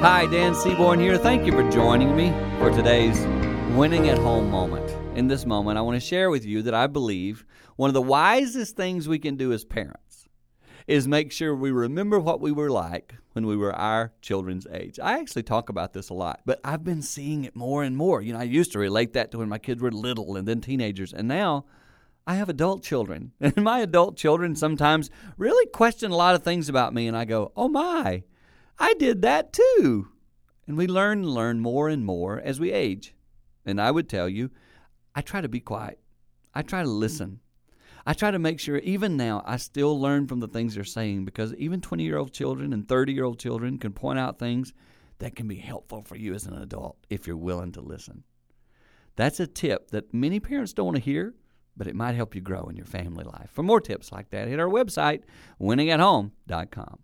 Hi, Dan Seaborn here. Thank you for joining me for today's winning at home moment. In this moment, I want to share with you that I believe one of the wisest things we can do as parents is make sure we remember what we were like when we were our children's age. I actually talk about this a lot, but I've been seeing it more and more. You know, I used to relate that to when my kids were little and then teenagers, and now I have adult children. And my adult children sometimes really question a lot of things about me, and I go, oh my. I did that too. And we learn and learn more and more as we age. And I would tell you, I try to be quiet. I try to listen. I try to make sure, even now, I still learn from the things they're saying because even 20 year old children and 30 year old children can point out things that can be helpful for you as an adult if you're willing to listen. That's a tip that many parents don't want to hear, but it might help you grow in your family life. For more tips like that, hit our website, winningathome.com.